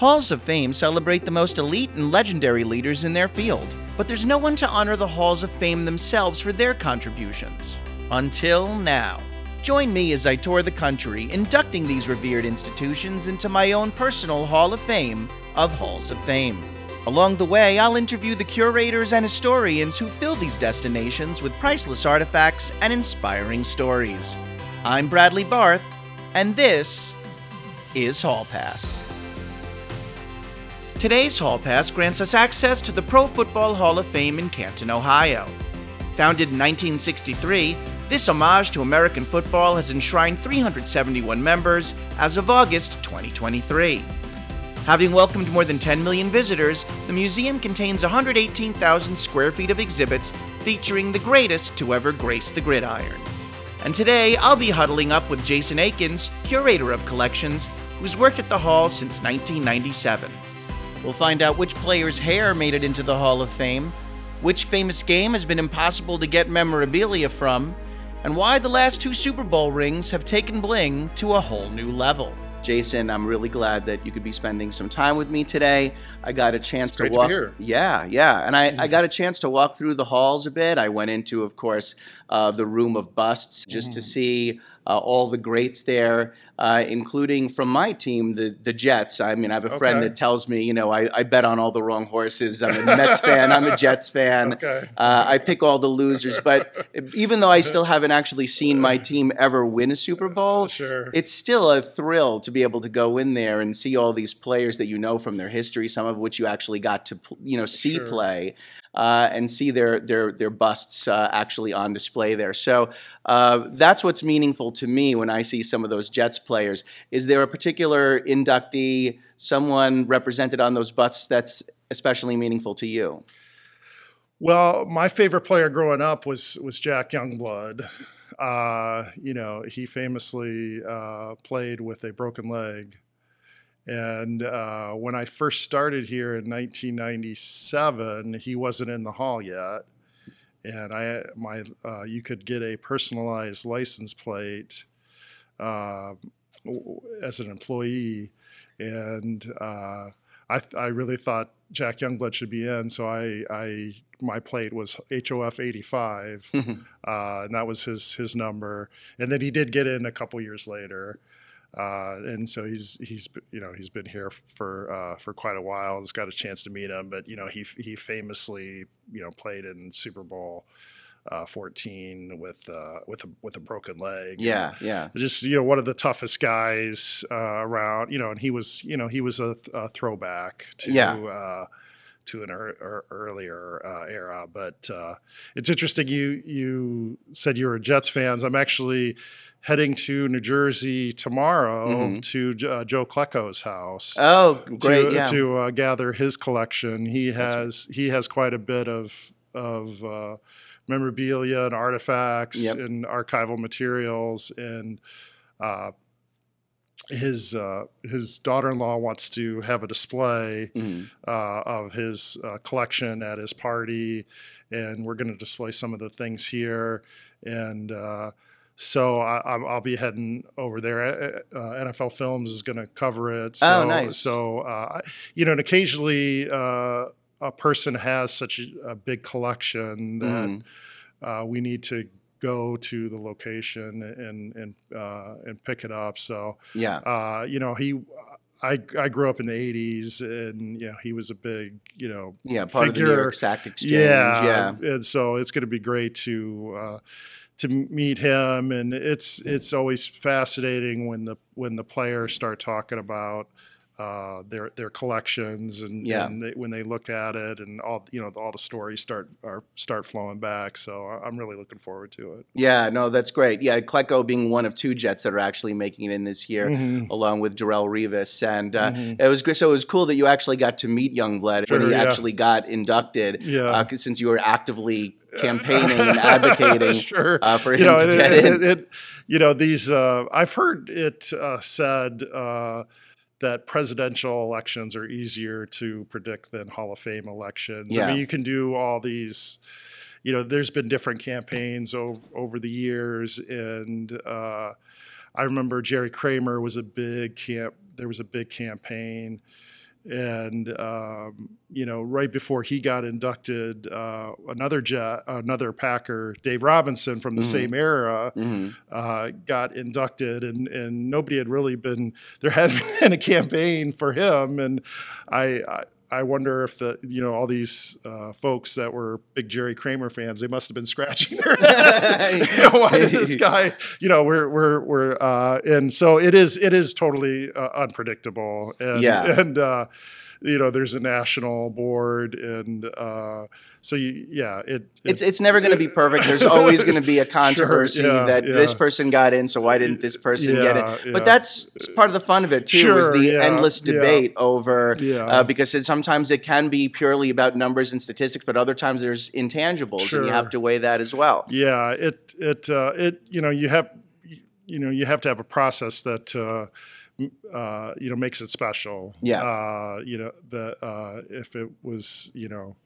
Halls of Fame celebrate the most elite and legendary leaders in their field, but there's no one to honor the Halls of Fame themselves for their contributions. Until now. Join me as I tour the country, inducting these revered institutions into my own personal Hall of Fame of Halls of Fame. Along the way, I'll interview the curators and historians who fill these destinations with priceless artifacts and inspiring stories. I'm Bradley Barth, and this is Hall Pass. Today's Hall Pass grants us access to the Pro Football Hall of Fame in Canton, Ohio. Founded in 1963, this homage to American football has enshrined 371 members as of August 2023. Having welcomed more than 10 million visitors, the museum contains 118,000 square feet of exhibits featuring the greatest to ever grace the gridiron. And today, I'll be huddling up with Jason Aikens, curator of collections, who's worked at the Hall since 1997. We'll find out which player's hair made it into the Hall of Fame, which famous game has been impossible to get memorabilia from, and why the last two Super Bowl rings have taken bling to a whole new level. Jason, I'm really glad that you could be spending some time with me today. I got a chance to walk. to be here. Yeah, yeah, and I, I got a chance to walk through the halls a bit. I went into, of course, uh, the room of busts just to see uh, all the greats there, uh, including from my team, the the Jets. I mean, I have a friend Okay. that tells me, you know, I, I bet on all the wrong horses. I'm a Mets fan. I'm a Jets fan. Okay. Uh, I pick all the losers. But even though I still haven't actually seen my team ever win a Super Bowl, Sure. it's still a thrill to be able to go in there and see all these players that you know from their history, some of which you actually got to you know see Sure. play, uh, and see their their their busts uh, actually on display there. So uh, that's what's meaningful to me when I see some of those Jets players. Is there a particular inductee, someone represented on those busts that's especially meaningful to you? Well, my favorite player growing up was was Jack Youngblood. Uh, you know, he famously uh, played with a broken leg, and uh, when I first started here in 1997, he wasn't in the hall yet, and I my uh, you could get a personalized license plate uh, as an employee, and uh, I I really thought Jack Youngblood should be in, so I I my plate was HOF 85, uh, and that was his his number. And then he did get in a couple years later, uh, and so he's he's you know he's been here for uh, for quite a while. Has got a chance to meet him, but you know he he famously you know played in Super Bowl. Uh, 14 with uh, with a with a broken leg. Yeah, yeah. just you know one of the toughest guys uh, around. You know, and he was you know he was a, a throwback to Yeah. uh, to an er, er, earlier uh, era. But uh, it's interesting. You you said you were Jets fans. I'm actually heading to New Jersey tomorrow Mhm. to uh, Joe Klecko's house. Oh, great! to, yeah. to uh, gather his collection. He has he has quite a bit of of uh, memorabilia and artifacts Yep. and archival materials and. Uh, his uh, his daughter-in-law wants to have a display Mhm. uh, of his uh, collection at his party, and we're going to display some of the things here. And uh, so I, I'll I'll be heading over there. Uh, uh, NFL Films is going to cover it. So, Oh, nice. So uh, you know, and occasionally uh, a person has such a, a big collection that Mhm. uh, we need to go to the location and and uh, and pick it up. So Yeah. uh, you know, he, I, I grew up in the '80s, and you know, he was a big, you know, Yeah, part of the New figure. York Sack Exchange. yeah, yeah. and so it's going to be great to uh, to meet him, and it's it's always fascinating when the when the players start talking about. Uh, their their collections and, Yeah. and they, when they look at it and all you know all the stories start are start flowing back so I'm really looking forward to it. Yeah, no, that's great. Yeah, Klecko being one of two Jets that are actually making it in this year, Mhm. along with Darrelle Revis, and uh, Mhm. it was. So it was cool that you actually got to meet Youngblood when he yeah. actually got inducted. Yeah. uh, since you were actively campaigning and advocating sure. uh, for him you know, to it, get it, in. it- you know, these. Uh, I've heard it uh, said uh, that presidential elections are easier to predict than Hall of Fame elections. Yeah. I mean, you can do all these. You know, there's been different campaigns over, over the years, and uh, I remember Jerry Kramer was a big camp. There was a big campaign, and um, you know, right before he got inducted, uh, another jet, another Packer, Dave Robinson from the mm-hmm. same era, mm-hmm. uh, got inducted, and and nobody had really been there had been a campaign for him, and I, I I wonder if the you know all these uh, folks that were big Jerry Kramer fans, they must have been scratching their head. you know, why did this guy? You know, we're we're we're uh, and so it is it is totally uh, unpredictable. And, yeah, and uh, you know, there's a national board and uh, so you, yeah, it, it, it's it's never going to be perfect. There's always going to be a controversy sure, yeah, that yeah. this person got in, so why didn't this person yeah, get it? But that's part of the fun of it too. Sure, is the endless debate over uh, because it, sometimes it can be purely about numbers and statistics, but other times there's intangibles, sure. and you have to weigh that as well. Yeah, it it uh, it you know you have you know you have to have a process that. Uh, uh, you know, makes it special. Yeah. Uh, you know, that uh, if it was, you know,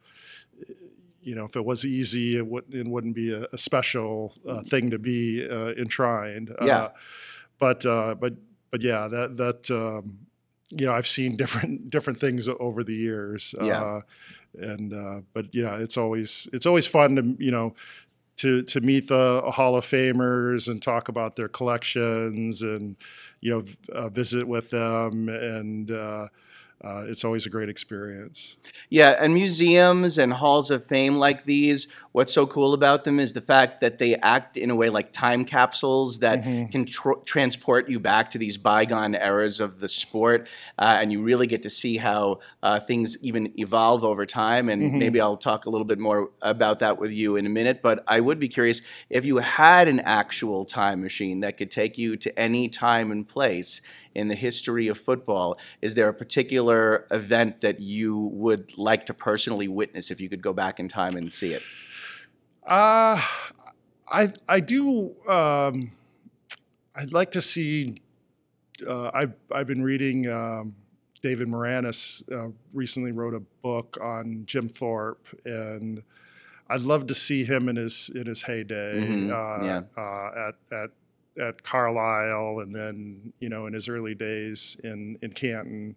you know, if it was easy, it, would, it wouldn't be a, a special uh, thing to be uh, enshrined. Uh, yeah. but uh, but but yeah, that that um, you know, I've seen different different things over the years. Yeah. Uh, and uh, but yeah, it's always it's always fun to you know to to meet the Hall of Famers and talk about their collections and you know uh, visit with them and uh, it's always a great experience. Yeah, and museums and halls of fame like these, what's so cool about them is the fact that they act in a way like time capsules that mm-hmm. can tr- transport you back to these bygone eras of the sport, uh, and you really get to see how uh, things even evolve over time. And mm-hmm. maybe I'll talk a little bit more about that with you in a minute. But I would be curious if you had an actual time machine that could take you to any time and place in the history of football, is there a particular event that you would like to personally witness if you could go back in time and see it? Uh, I I do. Um, I'd like to see. Uh, I've I've been reading. Um, David Maraniss uh, recently wrote a book on Jim Thorpe, and I'd love to see him in his in his heyday mm-hmm. uh, yeah. uh, at at at Carlisle, and then you know in his early days in in Canton.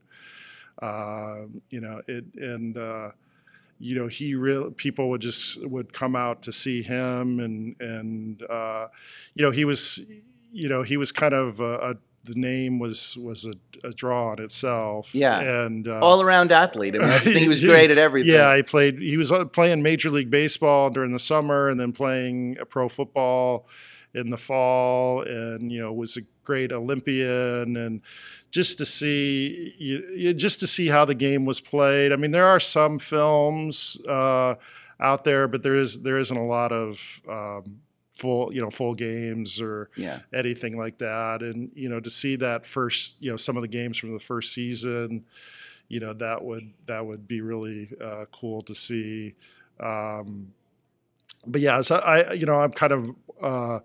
Uh, you know it and uh, you know he real people would just would come out to see him and and uh, you know he was you know he was kind of a, a the name was was a, a, draw in itself. Yeah, and uh, all around athlete. I mean, I think he was great at everything. Yeah, he played. He was uh, playing Major League Baseball during the summer, and then playing pro football in the fall, and you know was a great Olympian, and just to see you, just to see how the game was played. I mean, there are some films uh, out there, but there is there isn't a lot of um, full you know full games or yeah. anything like that, and you know to see that first you know some of the games from the first season. You know that would that would be really uh, cool to see. Um, but yeah, so I you know I'm kind of uh,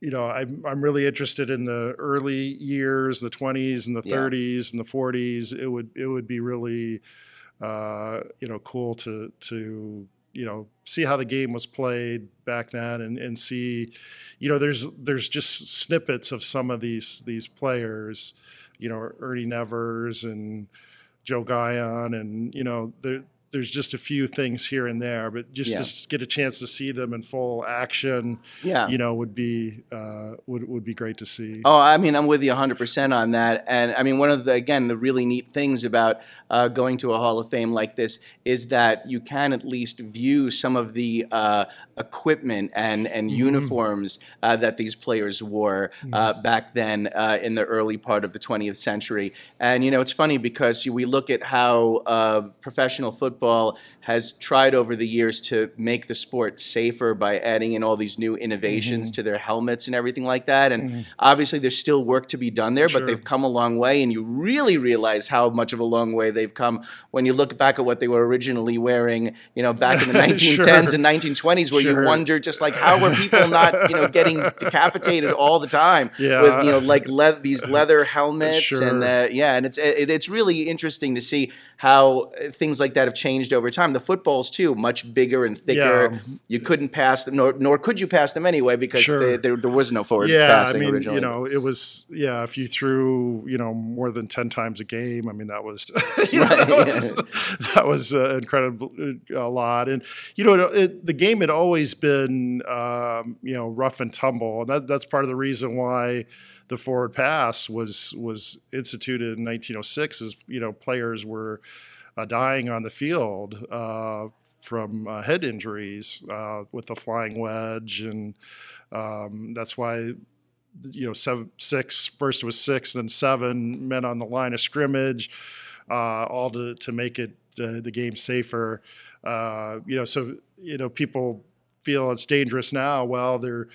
you know, I'm I'm really interested in the early years, the 20s and the yeah. 30s and the 40s. It would it would be really, uh, you know, cool to to you know see how the game was played back then and and see, you know, there's there's just snippets of some of these these players, you know, Ernie Nevers and Joe Guyon and you know there there's just a few things here and there, but just yeah. to get a chance to see them in full action, yeah. you know, would be uh, would would be great to see. Oh, I mean, I'm with you 100 percent on that. And I mean, one of the again the really neat things about uh, going to a Hall of Fame like this is that you can at least view some of the uh, equipment and and mm-hmm. uniforms uh, that these players wore mm-hmm. back then uh, in the early part of the 20th century. And you know, it's funny because we look at how professional football football has tried over the years to make the sport safer by adding in all these new innovations mm-hmm. to their helmets and everything like that. And mm-hmm. obviously, there's still work to be done there, sure. but they've come a long way. And you really realize how much of a long way they've come when you look back at what they were originally wearing, you know, back in the 1910s sure. and 1920s, where sure. you wonder just like how were people not, you know, getting decapitated all the time yeah. with, you know, like le- these leather helmets and uh, yeah, and it's it, it's really interesting to see how things like that have changed over time. The footballs too, much bigger and thicker. Yeah. You couldn't pass them, nor, nor could you pass them anyway because Sure. they, there, there was no forward yeah, passing I mean, originally. you know, it was yeah. If you threw, you know, more than ten times a game, I mean, that was, you know, Right, that was, that was uh, incredible, uh, a lot. And you know, it, it, the game had always been, um, you know, rough and tumble, and that, that's part of the reason why the forward pass was was instituted in 1906. as you know, players were uh, dying on the field. Uh, from uh, head injuries uh, with the flying wedge, and um, that's why you know seven six first was six then seven men on the line of scrimmage uh, all to, to make it uh, the game safer you know so you know people feel it's dangerous now well there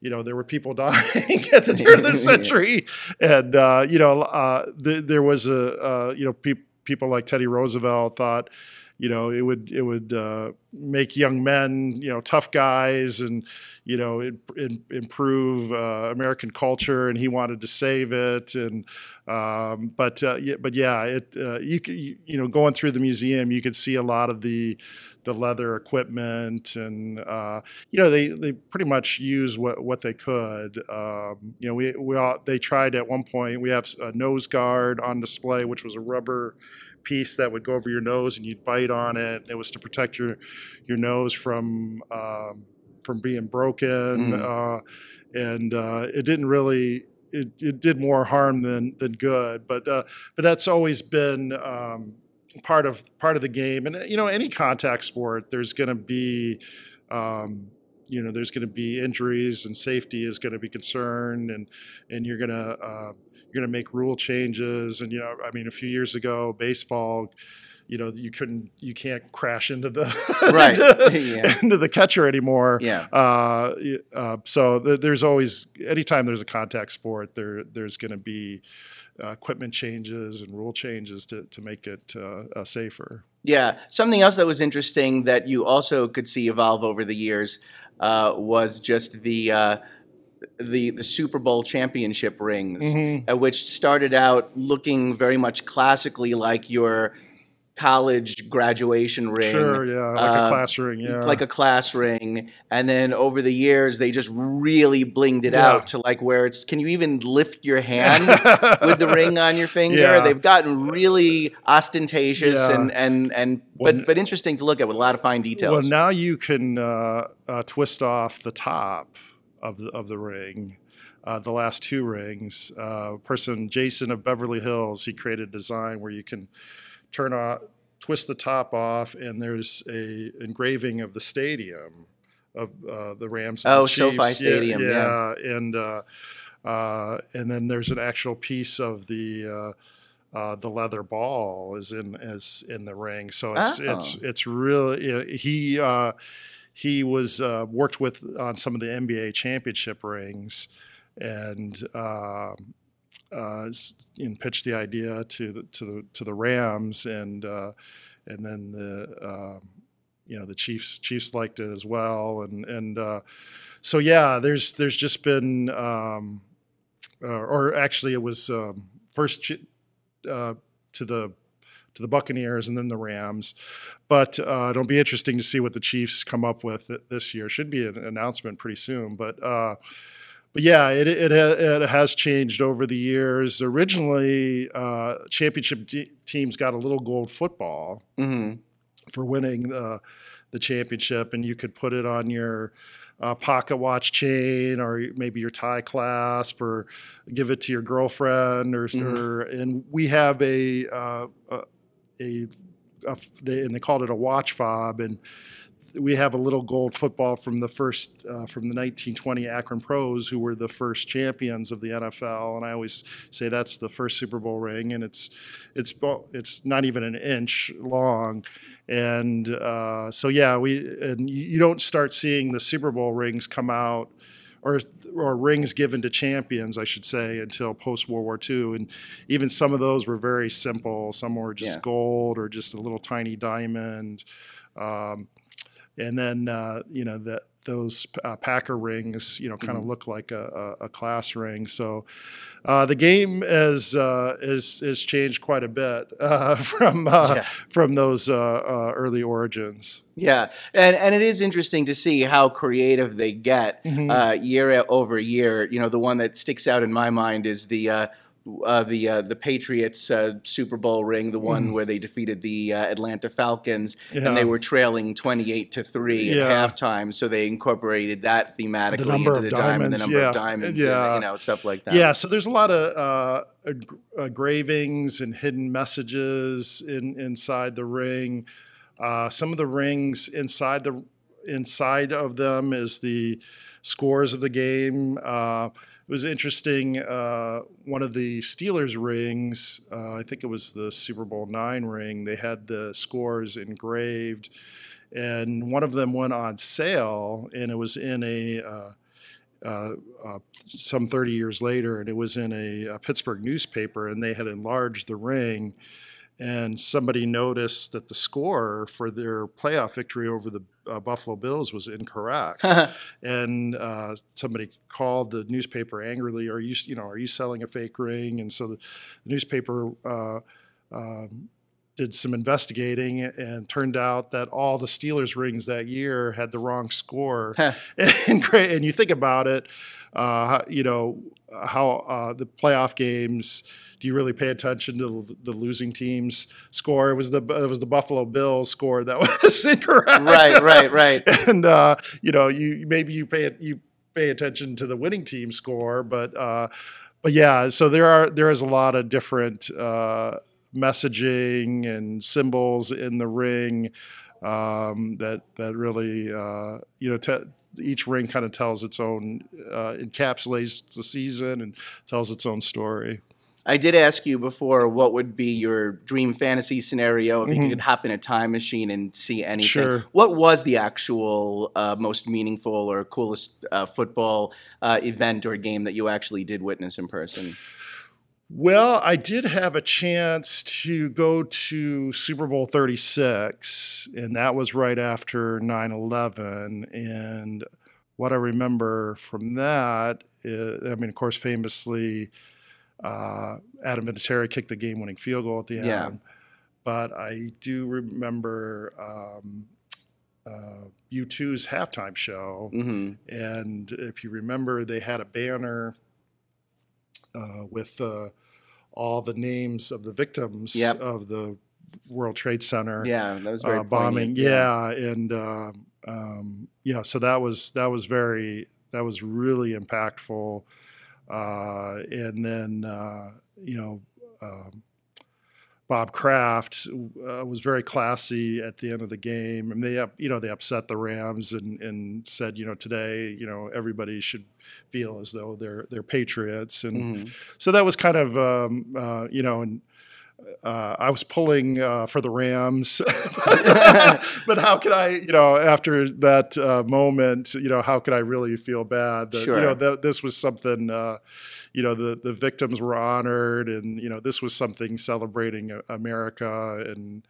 you know there were people dying at the turn of the century. And uh, you know uh, th- there was a uh, you know pe- people like Teddy Roosevelt thought you know it would it would uh, make young men you know tough guys and you know it, it, improve uh, American culture and he wanted to save it and um, but uh, yeah, but yeah it uh, you, you know going through the museum you could see a lot of the the leather equipment and uh, you know they, they pretty much use what, what they could. Um, you know we, we all, they tried at one point we have a nose guard on display which was a rubber piece that would go over your nose and you'd bite on it. It was to protect your your nose from um, from being broken, Mhm. uh, and uh, it didn't really. It, it did more harm than than good, but uh, but that's always been um, part of part of the game. And you know, any contact sport, there's going to be um, you know there's going to be injuries and safety is going to be concerned and and you're going to uh, you're going to make rule changes and you know i mean a few years ago baseball you know you couldn't you can't crash into the Right. into, Yeah. into the catcher anymore yeah. uh, uh, so th- there's always anytime there's a contact sport there there's going to be uh, equipment changes and rule changes to, to make it uh, uh, safer Yeah. Something else that was interesting that you also could see evolve over the years uh, was just the uh, the the Super Bowl championship rings, Mhm. uh, which started out looking very much classically like your college graduation ring. Sure, yeah, like uh, a class ring, yeah. like a class ring and then over the years they just really blinged it Yeah. out to like where it's can you even lift your hand with the ring on your finger Yeah. they've gotten really ostentatious Yeah. and and and Well, but but interesting to look at with a lot of fine details. Well, now you can uh, uh, twist off the top of the of the ring. Uh, the last two rings. Uh, person Jason of Beverly Hills, he created a design where you can turn off, twist the top off, and there's a engraving of the stadium of uh, the Rams. Oh, the SoFi Stadium, yeah. yeah, and uh, uh, and then there's an actual piece of the. Uh, uh, the leather ball is in is in the ring, so it's it's Oh. it's really he uh, he was uh, worked with on some of the NBA championship rings, and um uh, and pitched the idea to the to the to the Rams, and uh, and then the um, you know the Chiefs Chiefs liked it as well, and and uh, so yeah, there's there's just been um, uh, or actually it was um, first uh, to the to the Buccaneers and then the Rams. But uh, it'll be interesting to see what the Chiefs come up with this year. Should be an announcement pretty soon. But uh, but yeah, it it, it has changed over the years. Originally, uh, championship te- teams got a little gold football hmm for winning the the championship, and you could put it on your uh, pocket watch chain or maybe your tie clasp or give it to your girlfriend or, Mhm. or and we have a uh, a, a, a they, and they called it a watch fob and we have a little gold football from the first uh, from the 1920 Akron Pros who were the first champions of the NFL and I always say that's the first Super Bowl ring and it's it's it's not even an inch long. And uh, so yeah we and you you don't start seeing the Super Bowl rings come out or or rings given to champions I should say until post World War II and even some of those were very simple. Some were just Yeah. gold or just a little tiny diamond. Um, and then uh, you know the those uh, Packer rings, you know, kind of Mhm. look like a, a, a class ring. So uh, the game has uh, is is changed quite a bit uh, from uh, Yeah. from those early origins. Yeah, and and it is interesting to see how creative they get Mhm. uh, year over year. You know, the one that sticks out in my mind is the. Uh, uh, the uh, the Patriots uh, Super Bowl ring, the one Mm. where they defeated the uh, Atlanta Falcons, Yeah. and they were trailing twenty eight to three Yeah. at halftime. So they incorporated that thematically number into the diamond, the diamonds, number yeah. of diamonds, Yeah. and, you know, stuff like that. Yeah, so there's a lot of uh, engravings and hidden messages in, inside the ring. Uh, some of the rings inside the inside of them is the scores of the game. It was interesting. Uh, one of the Steelers rings, uh, I think it was the Super Bowl nine ring. They had the scores engraved, and one of them went on sale, and it was in a uh, uh, uh, some 30 years later, and it was in a, uh Pittsburgh newspaper, and they had enlarged the ring. And somebody noticed that the score for their playoff victory over the uh, Buffalo Bills was incorrect. and uh, somebody called the newspaper angrily, "Are you, you know, are you selling a fake ring?" And so the, the newspaper uh, um, did some investigating, and turned out that all the Steelers rings that year had the wrong score. and great, and you think about it, uh, you know, how uh, the playoff games. Do you really pay attention to the, the losing team's score? It was the it was the Buffalo Bills score that was incorrect. right, right, right. and uh, you know, you maybe you pay you pay attention to the winning team score, but uh, but yeah, so there are there is a lot of different uh, messaging and symbols in the ring um, that that really uh, you know. Each ring kind of tells its own, uh, encapsulates the season and tells its own story. I did ask you before what would be your dream fantasy scenario if you Mhm. could hop in a time machine and see anything. Sure. What was the actual uh, most meaningful or coolest uh, football uh, event or game that you actually did witness in person? Well, I did have a chance to go to Super Bowl 36, and that was right after 9 11. And what I remember from that, is, I mean, of course, famously, uh, Adam Vinatieri kicked the game winning field goal at the end. Yeah. But I do remember um, uh, U2's halftime show. hmm And if you remember, they had a banner uh, with uh, all the names of the victims Yep. of the World Trade Center Yeah, that was very uh, bombing. poignant. Yeah, and uh, um, yeah, so that was that was very that was really impactful. Uh, and then uh, you know. Um, Bob Kraft uh, was very classy at the end of the game, and they, you know, they upset the Rams and, and said, you know, today, you know, everybody should feel as though they're they're patriots, and Mhm. so that was kind of, um, uh, you know, and uh, I was pulling uh, for the Rams, but how could I, you know, after that uh, moment, you know, how could I really feel bad that you know that this was something, uh, you know, the the victims were honored, and you know, this was something celebrating America and.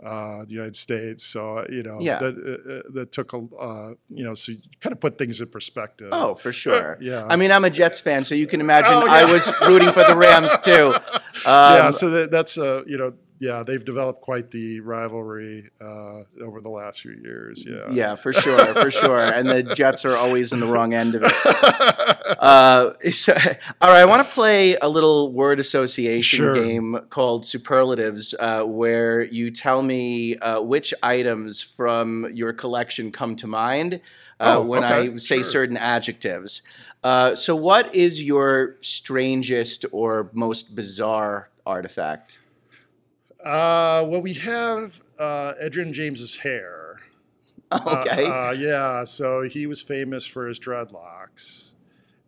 Uh, the United States, so you know Yeah. that uh, uh, that took a uh, you know so you kind of put things in perspective. Oh, for sure. yeah. I mean, I'm a Jets fan, so you can imagine Oh, I was rooting for the Rams too. yeah, Um, so that, that's uh, you know, yeah, they've developed quite the rivalry uh, over the last few years. Yeah, yeah, for sure, for sure. And the Jets are always in the wrong end of it. Uh, so, all right, I want to play a little word association Sure. game called Superlatives, uh, where you tell me uh, which items from your collection come to mind uh, Oh, when okay, I say sure. certain adjectives. Uh, so, what is your strangest or most bizarre artifact? Uh, well, we have uh, Edgerrin James's hair. Uh, Okay. Uh, yeah, so he was famous for his dreadlocks,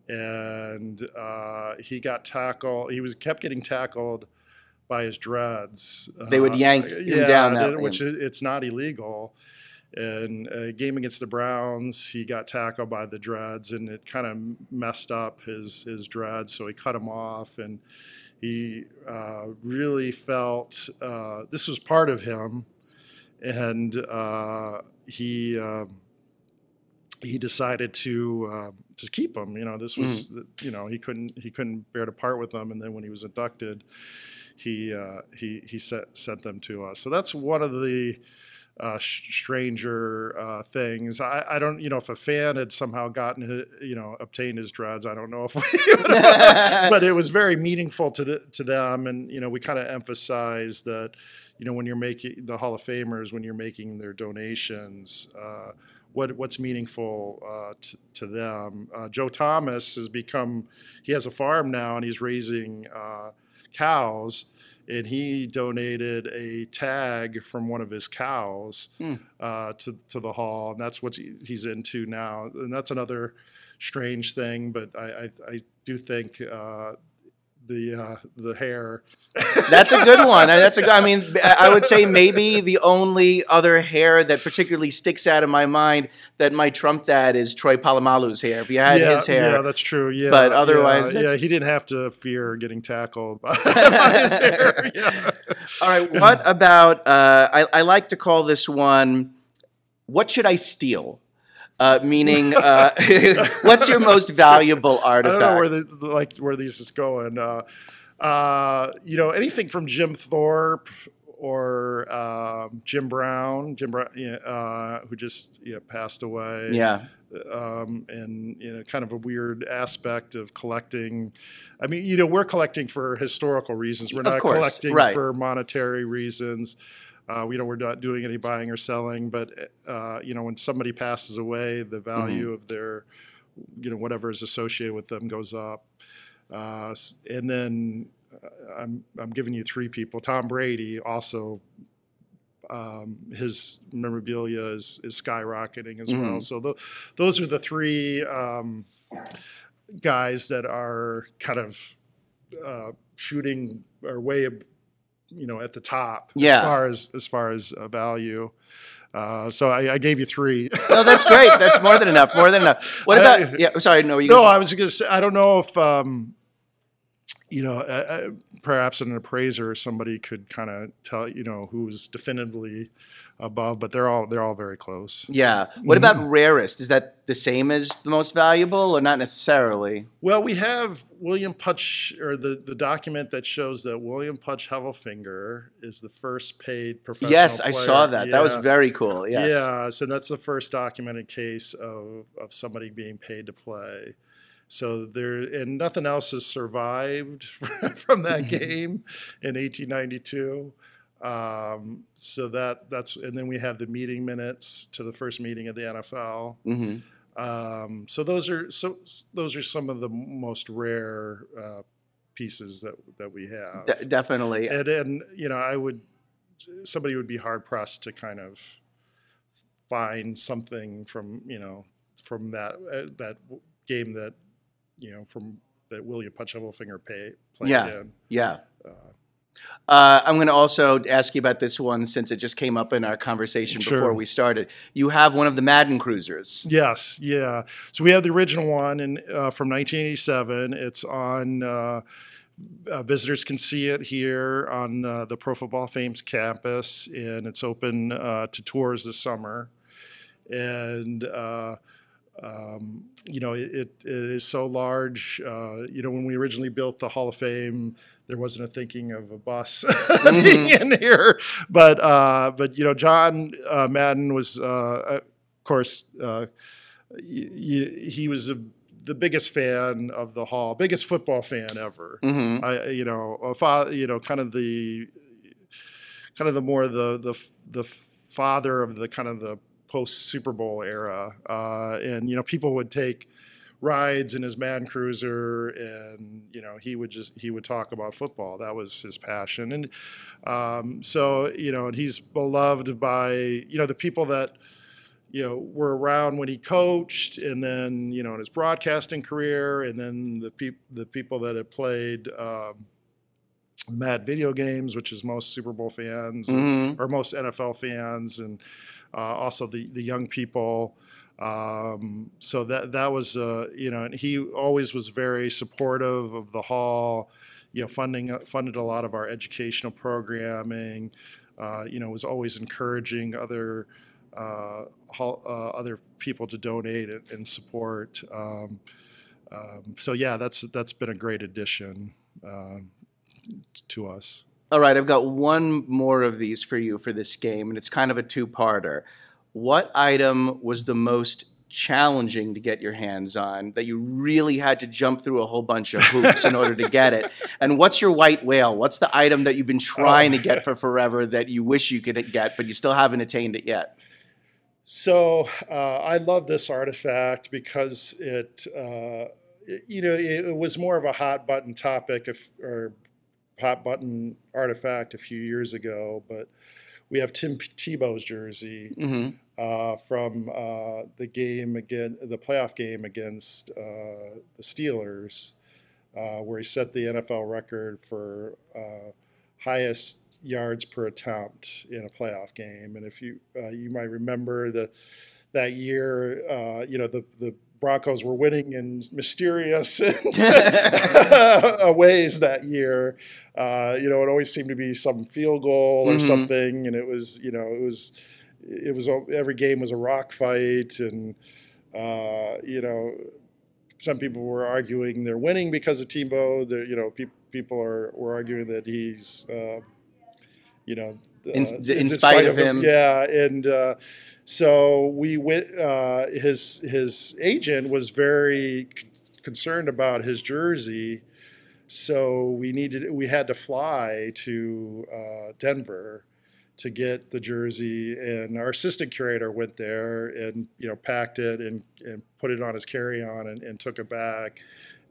and uh, he got tackled. He was kept getting tackled by his dreads. They would Uh, yank him down that which is, it's not illegal. And a game against the Browns, he got tackled by the dreads, and it kind of messed up his his dreads. So he cut them off, and he uh, really felt uh, this was part of him, and uh, he um he decided to uh, to keep him. You know, this was Mm-hmm. you know he couldn't he couldn't bear to part with them, and then when he was inducted, he uh, he he set, sent them to us. So that's one of the uh, stranger uh, things. I, I don't you know if a fan had somehow gotten his, you know obtained his dreads. I don't know if, we would have- but it was very meaningful to the, to them, and you know we kind of emphasized that you know when you're making the Hall of Famers when you're making their donations. Uh, what, what's meaningful uh, t- to them? Uh, Joe Thomas has become, he has a farm now and he's raising uh, cows. And he donated a tag from one of his cows Hmm. uh, to, to the hall. And that's what he's into now. And that's another strange thing, but I, I, I do think uh, the, uh, the hair. That's a good one. That's a good. I mean, I would say maybe the only other hair that particularly sticks out in my mind that might trump that is Troy Polamalu's hair. If you had yeah, his hair, Yeah, that's true. Yeah, But otherwise, yeah, yeah, he didn't have to fear getting tackled by, by his hair. Yeah. All right. What about? Uh, I, I like to call this one. What should I steal? Uh, meaning, uh, what's your most valuable I don't artifact? know where the, like where these is going. Uh, uh, you know, anything from Jim Thorpe or um, Jim Brown, Jim Brown, uh, who just yeah, passed away. yeah. um, and you know, kind of a weird aspect of collecting. I mean, you know, we're collecting for historical reasons. We're not collecting right. for monetary reasons. Uh, we know we're not doing any buying or selling, but uh, you know, when somebody passes away, the value Mm-hmm. of their, you know, whatever is associated with them goes up. Uh, and then uh, I'm I'm giving you three people. Tom Brady also um, his memorabilia is, is skyrocketing as well. Mhm. So tho- those are the three um, guys that are kind of uh, shooting or way, you know, at the top Yeah. as far as as far as uh, value. Uh, so I, I gave you three. No, that's great. That's more than enough. More than enough. What I- about? Yeah. Sorry. No. You. no, I was going to say I don't know if um, you know, uh, uh, perhaps an appraiser or somebody could kind of tell you know who's definitively above, but they're all they're all very close. Yeah. What about Mm-hmm. rarest? Is that the same as the most valuable, or not necessarily? Well, we have William Pudge, or the, the document that shows that William Pudge Heffelfinger is the first paid professional. Yes, I saw player. that. That was very cool. Yes. Yeah, so that's the first documented case of, of somebody being paid to play. So there, and nothing else has survived from that game in 1892. Um, so that that's, and then we have the meeting minutes to the first meeting of the NFL. hmm Um, so those are so those are some of the most rare uh, pieces that that we have. De- definitely. and and you know, I would somebody would be hard pressed to kind of find something from you know from that uh, that game that you know from that William Pudge Heffelfinger pay played Yeah. in. Yeah. Uh, Uh, I'm going to also ask you about this one since it just came up in our conversation Sure. before we started. You have one of the Madden cruisers. Yes, yeah. So we have the original one and uh, from 1987. It's on. Uh, uh, visitors can see it here on uh, the Pro Football Fame's campus, and it's open uh, to tours this summer. And uh, um, you know, it, it is so large. Uh, you know, when we originally built the Hall of Fame, there wasn't a thinking of a bus being in here. But uh, but you know, John uh, Madden was, uh, of course, uh, y- y- he was a, the biggest fan of the Hall, biggest football fan ever. hmm I, you know, a fa- you know, kind of the, kind of the more the the the father of the kind of the post Super Bowl era, uh, and you know, people would take rides in his Madden cruiser, and you know, he would just he would talk about football. That was his passion, and um, so you know, and he's beloved by you know the people that you know were around when he coached, and then you know in his broadcasting career, and then the peop- the people that have played um, Madden video games, which is most Super Bowl fans hmm or most NFL fans, and also the the young people. Um, so that that was uh, you know, and he always was very supportive of the hall. You know, funding funded a lot of our educational programming. Uh, you know, was always encouraging other uh, uh, other people to donate and, and support. Um, um, so yeah, that's that's been a great addition uh, to us. All right, I've got one more of these for you for this game, and it's kind of a two-parter. What item was the most challenging to get your hands on that you really had to jump through a whole bunch of hoops in order to get it? And what's your white whale? What's the item that you've been trying oh. to get for forever that you wish you could get, but you still haven't attained it yet? So uh, I love this artifact because it, uh, it, you know, it, it, was more of a hot button topic if, or hot button artifact a few years ago, but we have Tim Tebow's jersey mm-hmm. uh, from uh, the game again, the playoff game against uh, the Steelers, uh, where he set the NFL record for highest yards per attempt in a playoff game. And if you uh, you might remember the that year, uh, you know the the Broncos were winning in mysterious ways that year. Uh, you know, it always seemed to be some field goal or mm-hmm. something, and it was you know it was it was every game was a rock fight, and uh, you know some people were arguing they're winning because of Tebow. you know, pe- people are were arguing that he's uh, you know, uh, in, in, in, spite, of him. him. Yeah, and uh, so we went. Uh, his his agent was very c- concerned about his jersey, so we needed we had to fly to uh, Denver to get the jersey and our assistant curator went there and you know packed it and, and put it on his carry-on and, and took it back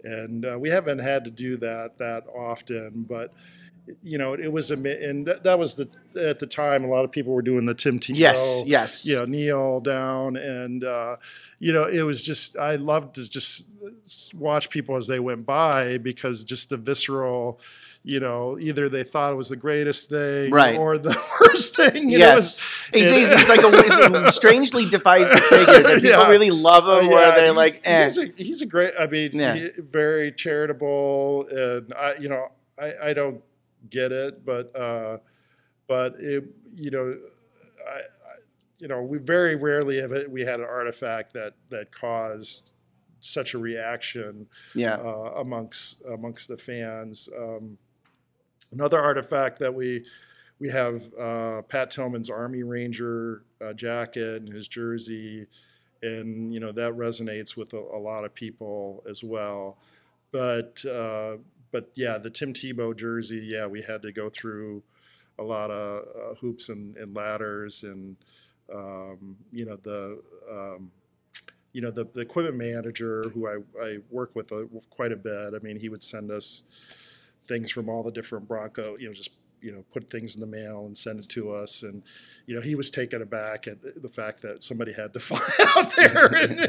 and uh, we haven't had to do that that often but you know, it was a and that, was the at the time a lot of people were doing the Tim Tebow, yes, yes, you know, kneel down, and uh, you know, it was just I loved to just watch people as they went by because just the visceral. You know, either they thought it was the greatest thing, right. or the worst thing. Yes, know, he's, he's, he's, like a, a strongely divisive figure that people yeah. really love him, yeah, or they're like, eh. He's a, he's a great. I mean, yeah. he, very charitable, and I, you know, I, I don't get it, but uh, but it you know I, I, you know we very rarely have it, we had an artifact that that caused such a reaction yeah. uh, amongst amongst the fans. Um, another artifact that we we have uh, Pat Tillman's Army Ranger uh, jacket and his jersey, and you know that resonates with a, a lot of people as well. But uh, but yeah, the Tim Tebow jersey, yeah, we had to go through a lot of uh, hoops and, and, ladders, and um, you know the um, you know the, the equipment manager who I, I work with a, quite a bit. I mean, he would send us things from all the different Bronco, you know, just you know, put things in the mail and send it to us, and you know, he was taken aback at the fact that somebody had to fly out there and,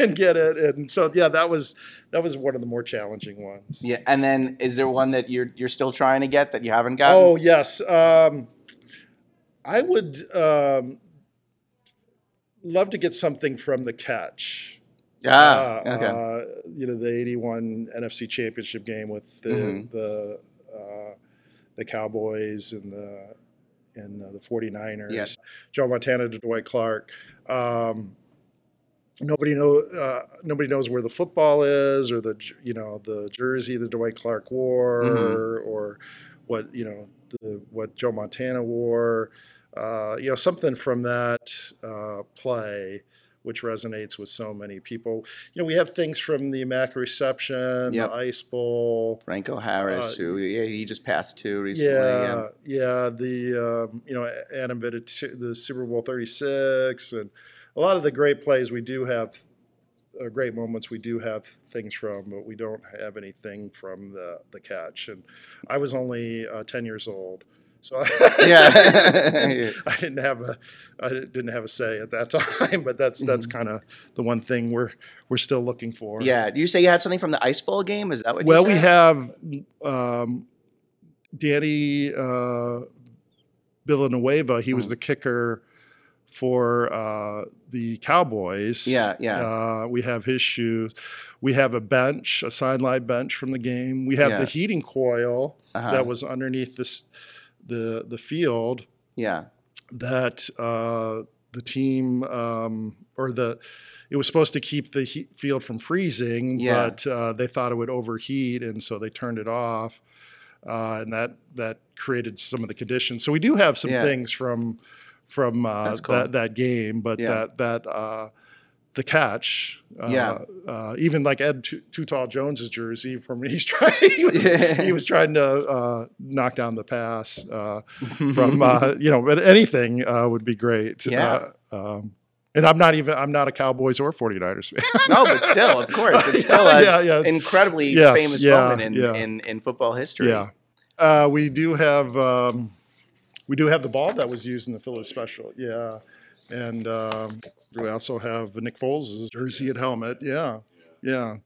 and, get it. And so, yeah, that was that was one of the more challenging ones. Yeah, and then is there one that you're you're still trying to get that you haven't gotten? Oh yes, um, I would um, love to get something from the catch. Ah, uh, okay. Uh, you know, the '81 NFC Championship game with the mm-hmm. the uh, the Cowboys and the and uh, the 49ers. Yes. Joe Montana to Dwight Clark. Um, nobody know uh, nobody knows where the football is or the you know the jersey that Dwight Clark wore mm-hmm. or, or, what you know the, what Joe Montana wore. Uh, you know something from that uh, play which resonates with so many people. You know, we have things from the Immaculate Reception, yep. the Ice Bowl. Franco Harris, uh, who yeah, he just passed too recently. Yeah, yeah, the um, you know Adam Vinatieri, the Super Bowl Thirty Six, and a lot of the great plays we do have. Uh, great moments we do have things from, but we don't have anything from the the catch. And I was only uh, ten years old, so yeah, I didn't have a I didn't have a say at that time, but that's that's mm-hmm. kind of the one thing we're we're still looking for. Yeah. Do you say you had something from the Ice Bowl game? Is that what? You said? Well, we have um, Danny uh, Villanueva. He was mm. the kicker for uh, the Cowboys. Yeah, yeah. Uh, we have his shoes. We have a bench, a sideline bench from the game. We have yeah. the heating coil uh-huh. that was underneath this the the field. Yeah. That uh, the team um, or the it was supposed to keep the heat field from freezing, Yeah. but uh, they thought it would overheat, and so they turned it off, uh, and that that created some of the conditions. So we do have some Yeah. things from from uh, cool. that that game, but Yeah. that that uh, the catch, uh, Yeah. uh, even like Ed Too Jones's jersey from he's trying he was, he was trying to uh, knock down the pass uh, from uh, you know but anything uh, would be great. Yeah. Uh, um, and I'm not even I'm not a Cowboys or 49ers fan. no, but still, of course, it's still an Yeah, yeah. incredibly Yes, famous yeah, moment in, yeah. in, in football history. yeah. Uh, we do have um, we do have the ball that was used in the Phillies special. Yeah. And um, we also have Nick Foles' jersey and helmet. Yeah. Yeah.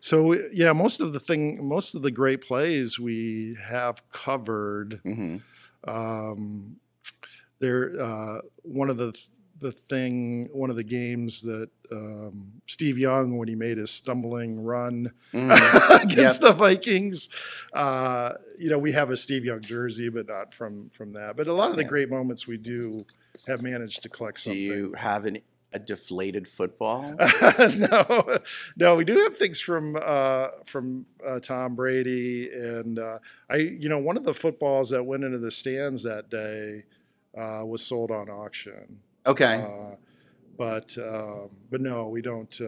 So yeah, most of the thing most of the great plays we have covered. hmm um, there uh, one of the the thing one of the games that um, Steve Young when he made his stumbling run Mhm. against the Vikings uh, you know we have a Steve Young jersey but not from from that but a lot of the Yeah. great moments we do have managed to collect Do you have an, a deflated football? no, no, we do have things from uh, from uh, Tom Brady, and uh, I, you know, one of the footballs that went into the stands that day uh, was sold on auction. Okay. Uh, but um, but no, we don't.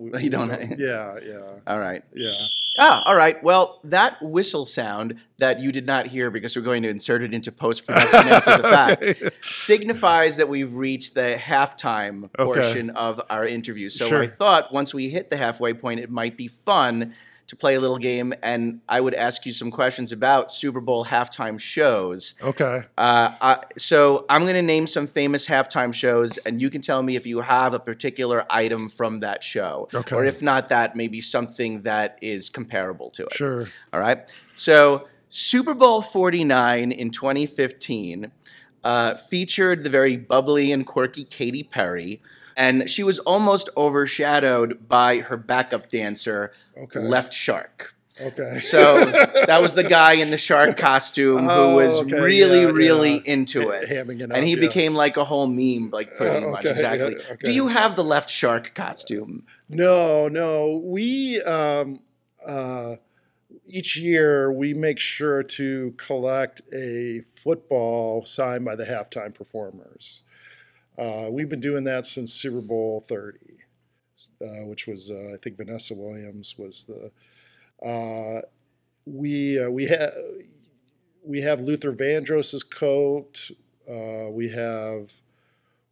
We, You don't- yeah, yeah, All right. yeah. Ah, all right. Well, that whistle sound that you did not hear because we're going to insert it into post production after the fact signifies that we've reached the halftime Okay. portion of our interview. So Sure. I thought once we hit the halfway point, it might be fun to play a little game, and I would ask you some questions about Super Bowl halftime shows. Okay. Uh, I, so I'm going to name some famous halftime shows, and you can tell me if you have a particular item from that show, Okay. or if not that, maybe something that is comparable to it. Sure. All right. So Super Bowl 49 in 2015 uh, featured the very bubbly and quirky Katy Perry, and she was almost overshadowed by her backup dancer, Okay. Left Shark. Okay. So that was the guy in the shark costume who Oh, was okay, really, yeah, really yeah. into it. Hamming it And he yeah. became like a whole meme, like pretty Uh, much okay, exactly. yeah, Do you have the left shark costume? No, no. We um, uh, each year we make sure to collect a football signed by the halftime performers. Uh, we've been doing that since Super Bowl thirty, uh, which was uh, I think Vanessa Williams was the. Uh, we uh, we have we have Luther Vandross's coat. Uh, we have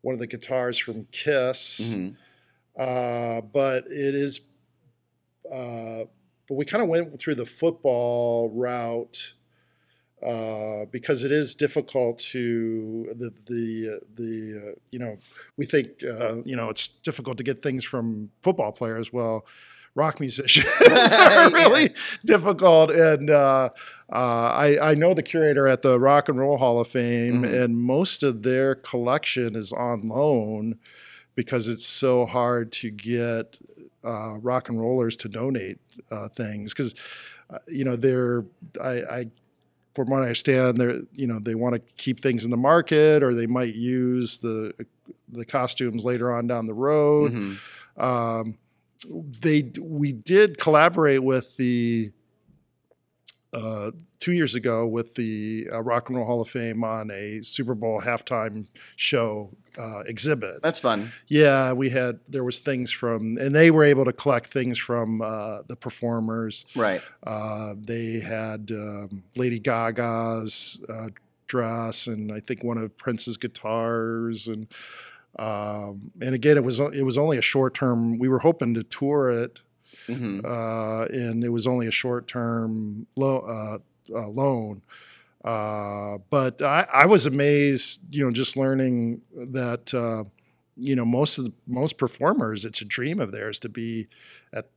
one of the guitars from Kiss Mhm. uh, but it is. Uh, but we kind of went through the football route uh, because it is difficult to the the the uh, you know we think uh, you know it's difficult to get things from football players. Well, rock musicians are really difficult, and uh, uh, I I know the curator at the Rock and Roll Hall of Fame, Mhm. and most of their collection is on loan because it's so hard to get uh, rock and rollers to donate uh, things because uh, you know they're I, I from what I understand they're you know they want to keep things in the market or they might use the the costumes later on down the road. Mhm. Um, they we did collaborate with the uh, two years ago with the uh, Rock and Roll Hall of Fame on a Super Bowl halftime show uh, exhibit. That's fun. Yeah, we had there was things from, and they were able to collect things from uh, the performers. Right. Uh, they had um, Lady Gaga's uh, dress, and I think one of Prince's guitars, and um, and again, it was it was only a short term. We were hoping to tour it, hmm uh, and it was only a short term lo- uh, uh, loan. Uh, but I, I was amazed, you know, just learning that, uh, you know, most of the, most performers, it's a dream of theirs to be at,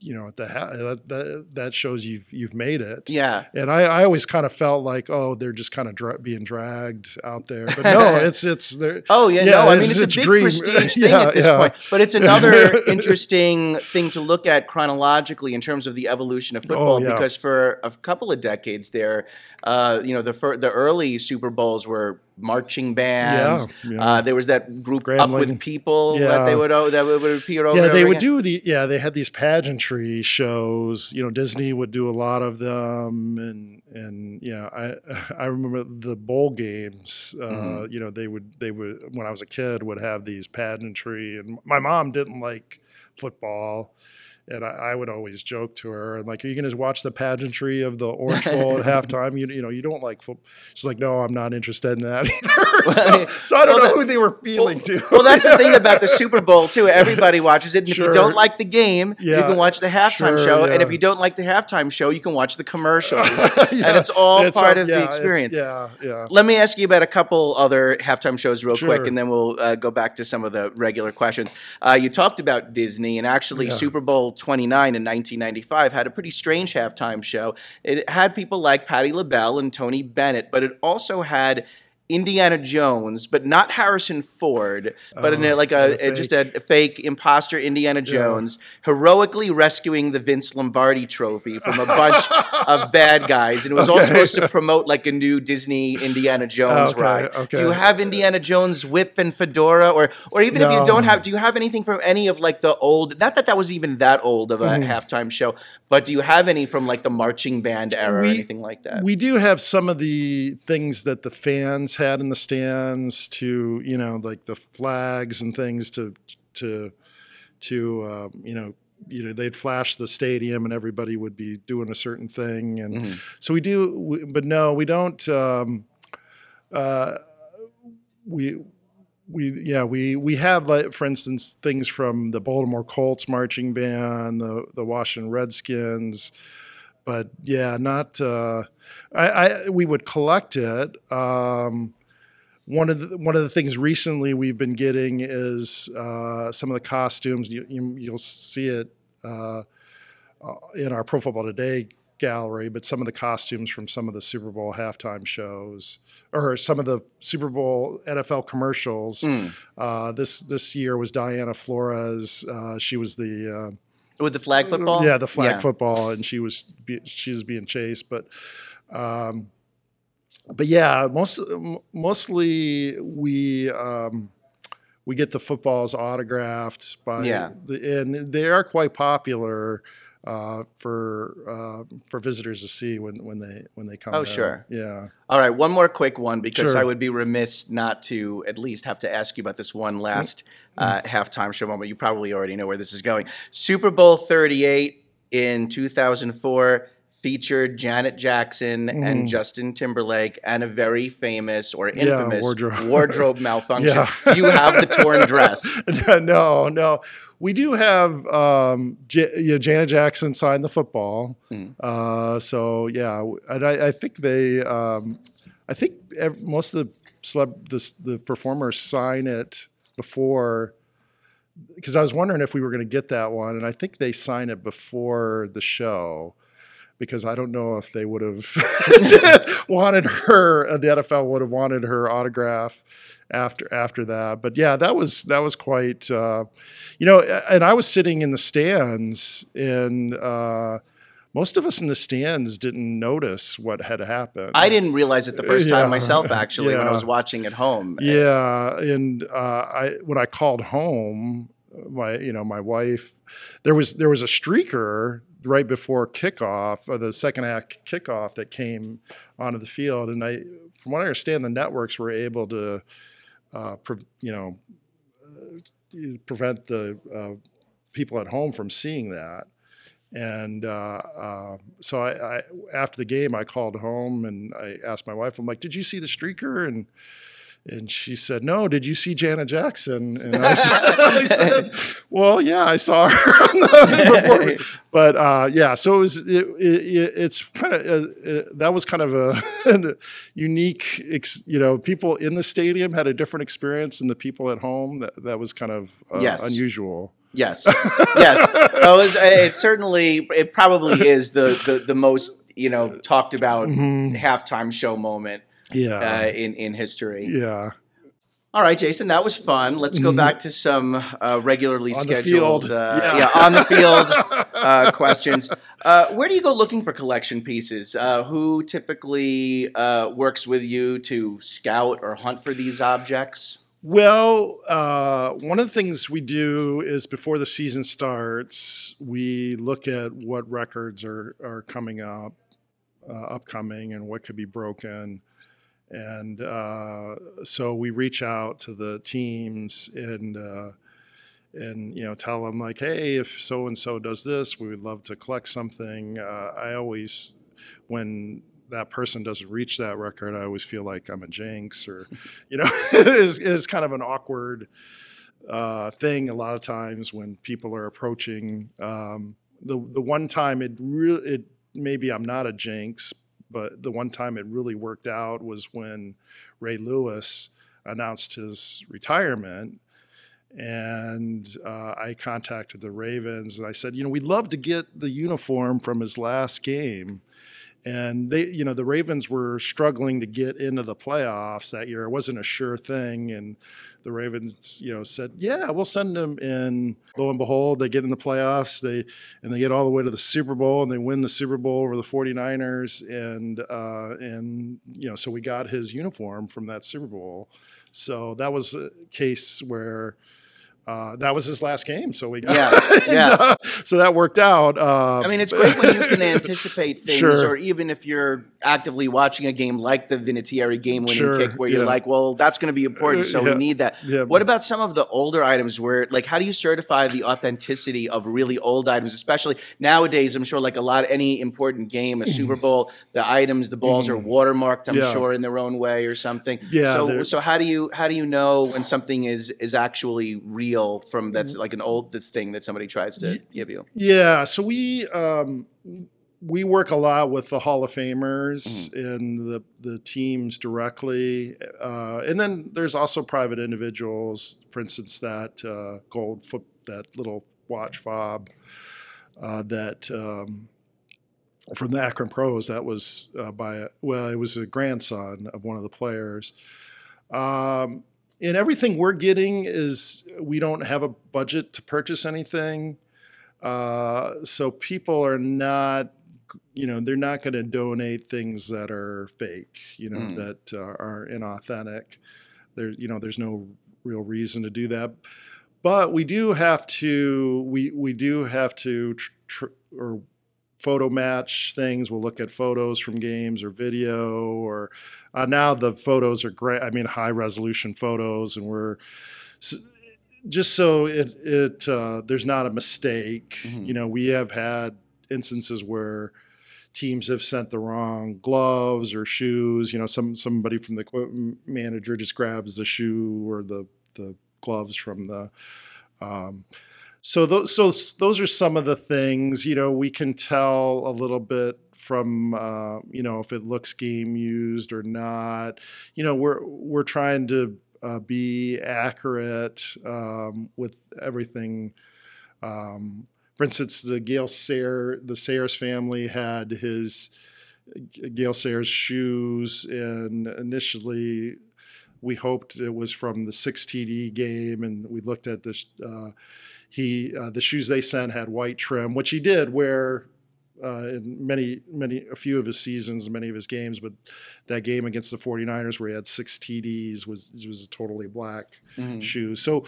you know, at the ha- that, that that shows you've you've made it. Yeah. And I, I always kind of felt like, oh, they're just kind of dra- being dragged out there. But no, it's it's Oh yeah, Yeah, no. I mean, it's- it's, a big dream. prestige thing Yeah, at this yeah. point. But it's another interesting thing to look at chronologically in terms of the evolution of oh, football. Oh. Because for a couple of decades there, uh, you know, the fir- the early Super Bowls were marching bands. Yeah, yeah. Uh, there was that group Up with Grambling. People that they would oh, that would appear over. yeah, they would again. do the yeah they had these pageantry shows. You know, Disney would do a lot of them, and and yeah, I I remember the bowl games. Uh, Mhm. You know, they would they would when I was a kid would have these pageantry, and my mom didn't like football. And I, I would always joke to her, and like, are you going to watch the pageantry of the Orange Bowl at halftime? You, you know, you don't like football. She's like, no, I'm not interested in that either. so, so I don't Well, know who they were appealing to. Well, that's the thing about the Super Bowl too. Everybody watches it, and if you don't like the game, you can watch the halftime Sure, show. And if you don't like the halftime show, you can watch the commercials. Yeah. And it's all It's part all- of yeah, the experience. Yeah, yeah. Let me ask you about a couple other halftime shows real quick, and then we'll uh, go back to some of the regular questions. Uh, you talked about Disney, and actually, Yeah. Super Bowl 29 in 1995 had a pretty strange halftime show. It had people like Patti LaBelle and Tony Bennett, but it also had Indiana Jones, but not Harrison Ford, but in a, Oh, like a, a- just a fake imposter Indiana Jones, heroically rescuing the Vince Lombardi trophy from a bunch of bad guys, and it was all supposed to promote like a new Disney Indiana Jones Okay, ride. okay. Do you have Indiana Jones whip and fedora, or or even if you don't have, do you have anything from any of like the old? Not that that was even that old of a Mhm. halftime show, but do you have any from like the marching band era or anything like that? We do have some of the things that the fans had in the stands to, you know, like the flags and things to, to, to, um, you know, you know, they'd flash the stadium and everybody would be doing a certain thing, and Mhm. so we do. We, but no, we don't. Um, uh, we we yeah we we have like for instance things from the Baltimore Colts marching band, the the Washington Redskins, but yeah, not. Uh, I, I we would collect it. Um, one of the one of the things recently we've been getting is uh, some of the costumes. You, you you'll see it uh, uh, in our Pro Football Today gallery, but some of the costumes from some of the Super Bowl halftime shows or some of the Super Bowl NFL commercials. Mm. Uh, this this year was Diana Flores. Uh, she was the uh, With the flag football? yeah, the flag Yeah. football, and she was be, she was being chased, but um, but yeah, most m- mostly we um, we get the footballs autographed by Yeah. the, and they are quite popular uh, for uh, for visitors to see when when they when they come. Oh, sure. yeah. All right, one more quick one because Sure. I would be remiss not to at least have to ask you about this one last uh, halftime show moment. You probably already know where this is going. Super Bowl 38 in 2004 featured Janet Jackson and Mhm. Justin Timberlake and a very famous or Yeah, infamous wardrobe. wardrobe malfunction. Yeah. Do you have the torn dress? no, no. We do have um, J- yeah, Janet Jackson signed the football. Mm. Uh, so yeah, and I, I think they, um, I think ev- most of the celeb, the, the performers sign it before. Because I was wondering if we were going to get that one, and I think they sign it before the show. Because I don't know if they would have wanted her, uh, the NFL would have wanted her autograph after after that. But yeah, that was that was quite, uh, you know. And I was sitting in the stands, and uh, most of us in the stands didn't notice what had happened. I didn't realize it the first time Yeah. myself, actually, when I was watching at home. Yeah, and uh, I when I called home, my you know my wife, there was there was a streaker right before kickoff, or the second act kickoff that came onto the field, and I, from what I understand, the networks were able to, uh, pre- you know, uh, prevent the uh, people at home from seeing that. And uh, uh, so I, I, after the game, I called home and I asked my wife, I'm like, "Did you see the streaker?" And and she said, "No, did you see Janet Jackson?" And I said, I said "Well, yeah, I saw her on the, before." But uh, yeah, so it was. It, it, it's kind of uh, uh, that was kind of a unique. Ex, you know, people in the stadium had a different experience than the people at home. That that was kind of uh, Yes. unusual. Yes, yes. Well, it, was, it certainly, it probably is the, the, the most you know talked about Mhm. halftime show moment Yeah, uh, in in history. yeah. All right, Jason, that was fun. Let's go Mhm. back to some uh, regularly On scheduled, uh, Yeah. yeah. on the field uh, questions. Uh, where do you go looking for collection pieces? Uh, who typically uh, works with you to scout or hunt for these objects? Well, uh, one of the things we do is before the season starts, we look at what records are, are coming up, uh, upcoming, and what could be broken. And uh, so we reach out to the teams and uh, and you know tell them like, hey, if so and so does this, we would love to collect something. Uh, I always when that person doesn't reach that record, I always feel like I'm a jinx, or you know, it, is, it is kind of an awkward uh, thing a lot of times when people are approaching. Um, the the one time it really it maybe I'm not a jinx, but the one time it really worked out was when Ray Lewis announced his retirement. And uh, I contacted the Ravens and I said, you know, we'd love to get the uniform from his last game and they you know the ravens were struggling to get into the playoffs that year it wasn't a sure thing and the ravens you know said yeah we'll send them in lo and behold they get in the playoffs they and they get all the way to the super bowl and they win the super bowl over the 49ers and uh, and you know so we got his uniform from that super bowl so that was a case where uh, that was his last game, so we got yeah, yeah. uh, so that worked out. Uh, I mean, it's great when you can anticipate things, Sure. or even if you're actively watching a game like the Vinatieri game-winning Sure, kick, where you're like, "Well, that's going to be important, so yeah, we need that." yeah. What about some of the older items? Where, like, how do you certify the authenticity of really old items? Especially nowadays, I'm sure, like a lot, of any important game, a Super Bowl, the items, the balls are watermarked. I'm sure in their own way or something. Yeah, So, so how do you how do you know when something is is actually real from that's Mm-hmm. like an old this thing that somebody tries to give you? Yeah, so we um, we work a lot with the Hall of Famers and the the teams directly, uh, and then there's also private individuals. For instance, that uh, gold foot, that little watch fob uh, that. Um, from the Akron Pros, that was uh, by a, well, it was a grandson of one of the players. Um, and everything we're getting is we don't have a budget to purchase anything. Uh, so people are not, you know, they're not going to donate things that are fake, you know, Mm. that uh, are inauthentic. There, you know, there's no real reason to do that. But we do have to, we we do have to, tr- tr- or photo match things. We'll look at photos from games or video, or uh, now the photos are great. I mean, high resolution photos, and we're s just so it it uh, there's not a mistake. Mhm. You know, we have had instances where teams have sent the wrong gloves or shoes. You know, some somebody from the equipment manager just grabs the shoe or the the gloves from the. Um, so those so those are some of the things. You know, we can tell a little bit from uh, you know if it looks game used or not. You know, we're we're trying to uh, be accurate um, with everything. Um, for instance, the Gale Sayers, the Sayers family had his Gale Sayers shoes, and initially we hoped it was from the six TD game, and we looked at this. Uh, he uh, the shoes they sent had white trim, which he did wear uh, in many many a few of his seasons, many of his games. But that game against the 49ers where he had six TDs was was a totally black Mhm. shoes. So,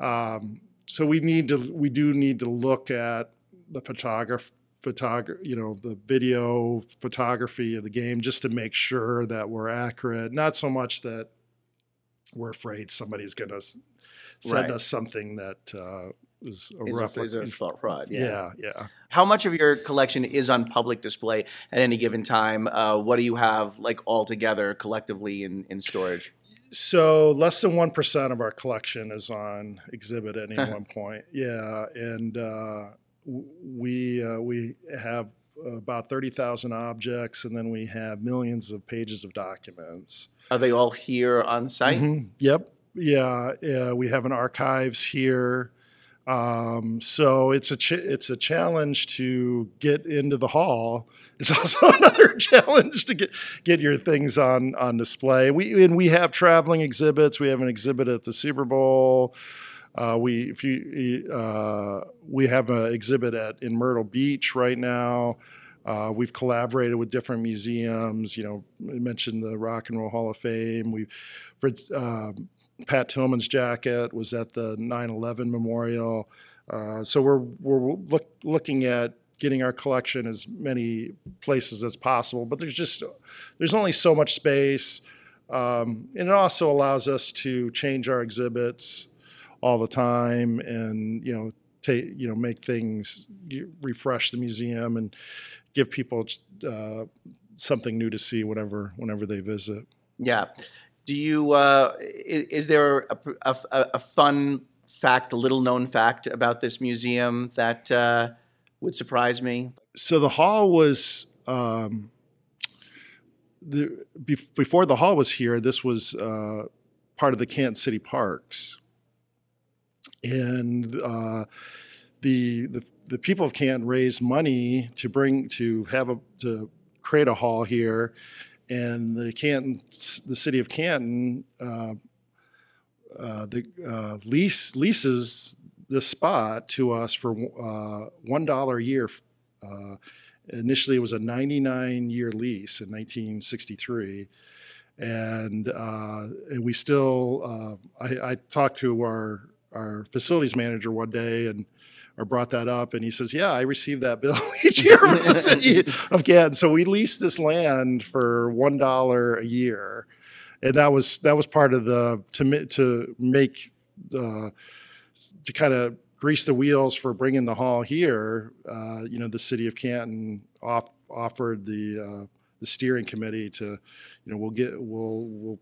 um, so we need to we do need to look at the photograph photograph you know the video photography of the game just to make sure that we're accurate. Not so much that we're afraid somebody's going to send Right. us something that uh, is a Is a, replica. is a fraud? yeah, yeah. How much of your collection is on public display at any given time? Uh, what do you have like all together collectively in, in storage? So less than one percent of our collection is on exhibit at any one point. Yeah, and uh, we uh, we have about thirty thousand objects, and then we have millions of pages of documents. Are they all here on site? Mhm. Yep. Yeah. Yeah. We have an archives here. Um, so it's a ch- it's a challenge to get into the hall. It's also another challenge to get get your things on on display. We and we have traveling exhibits. We have an exhibit at the Super Bowl. Uh, we if you uh, we have an exhibit at in Myrtle Beach right now. Uh, we've collaborated with different museums. You know, I mentioned the Rock and Roll Hall of Fame. We, uh, Pat Tillman's jacket was at the 9/11 memorial. Uh, so we're we're look, looking at getting our collection as many places as possible. But there's just there's only so much space, um, and it also allows us to change our exhibits all the time, and you know take you know make things refresh the museum and give people uh, something new to see whenever whenever they visit. Yeah. Do you? Uh, is, there a, a, a, fun fact, a little known fact about this museum that uh, would surprise me? So the hall was. Um, the, before the hall was here, this was uh, part of the Canton City Parks, and uh, the, the the people of Canton raised money to bring to have a to create a hall here, and the Canton the city of Canton uh, uh, the uh, lease leases this spot to us for uh, one dollar a year. Uh, initially, it was a 99 year lease in 1963, and, uh, and we still. I, I talked to our our facilities manager one day and or brought that up, and he says, "Yeah, I receive that bill each year from the city of Canton." So we leased this land for one dollar a year, and that was that was part of the to to make the to kind of grease the wheels for bringing the hall here. Uh, you know, the city of Canton off, offered the uh, the steering committee to, you know, we'll get we'll we'll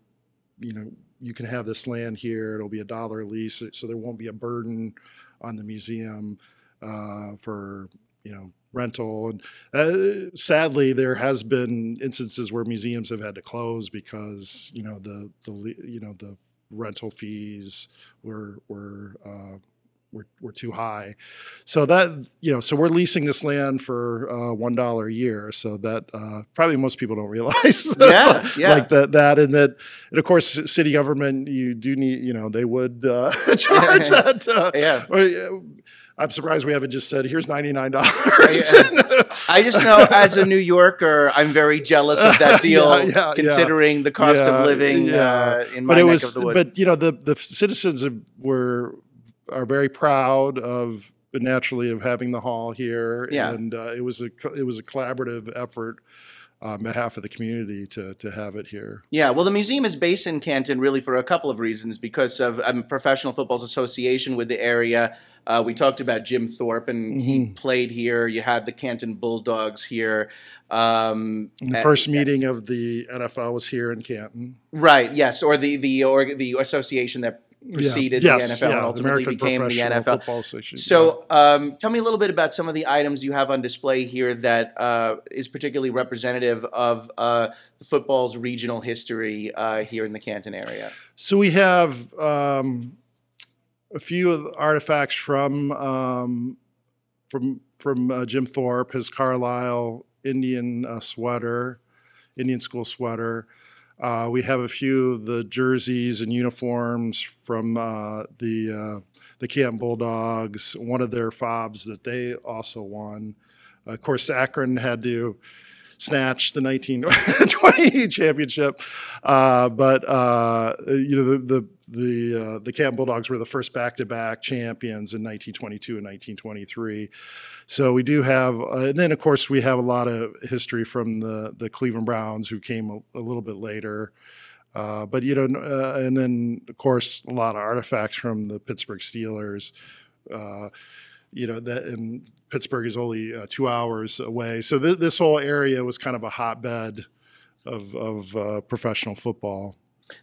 you know you can have this land here. It'll be a dollar lease, so there won't be a burden on the museum uh, for you know rental. And uh, sadly, there has been instances where museums have had to close because you know the the you know the rental fees were were uh, were, were too high. So that you know, so we're leasing this land for uh, one dollar a year. So that uh, probably most people don't realize. Yeah, yeah. like that that and that, and of course, city government you do need you know they would uh, charge that. Uh, yeah. Or, I'm surprised we haven't just said, "Here's ninety nine dollars." I just know, as a New Yorker, I'm very jealous of that deal, yeah, yeah, considering yeah. the cost of living uh, in my but it neck was, of the woods. But you know, the the citizens were are very proud of naturally of having the hall here, yeah. and uh, it was a it was a collaborative effort on behalf of the community to to have it here. Yeah, well, the museum is based in Canton really for a couple of reasons because of um, Professional Football's association with the area. Uh, we talked about Jim Thorpe, and mm-hmm. he played here. You had the Canton Bulldogs here. Um, the first meeting of the NFL was here in Canton. Right. Yes, or the the or the association that preceded yeah. yes, the NFL yeah. and ultimately the became the NFL. So, um, tell me a little bit about some of the items you have on display here that uh, is particularly representative of uh, the football's regional history uh, here in the Canton area. So we have um, a few of the artifacts from um, from from uh, Jim Thorpe, his Carlisle Indian uh, sweater, Indian school sweater. Uh, we have a few of the jerseys and uniforms from uh, the uh, the Camp Bulldogs. One of their fobs that they also won. of course, Akron had to snatch the 1920 championship, uh, but uh, you know the the the uh, the Camp Bulldogs were the first back-to-back champions in 1922 and 1923. So we do have, uh, and then of course we have a lot of history from the the Cleveland Browns who came a, a little bit later. Uh, but you know, uh, and then of course a lot of artifacts from the Pittsburgh Steelers. Uh, you know that, and Pittsburgh is only uh, two hours away, so th- this whole area was kind of a hotbed of of professional football.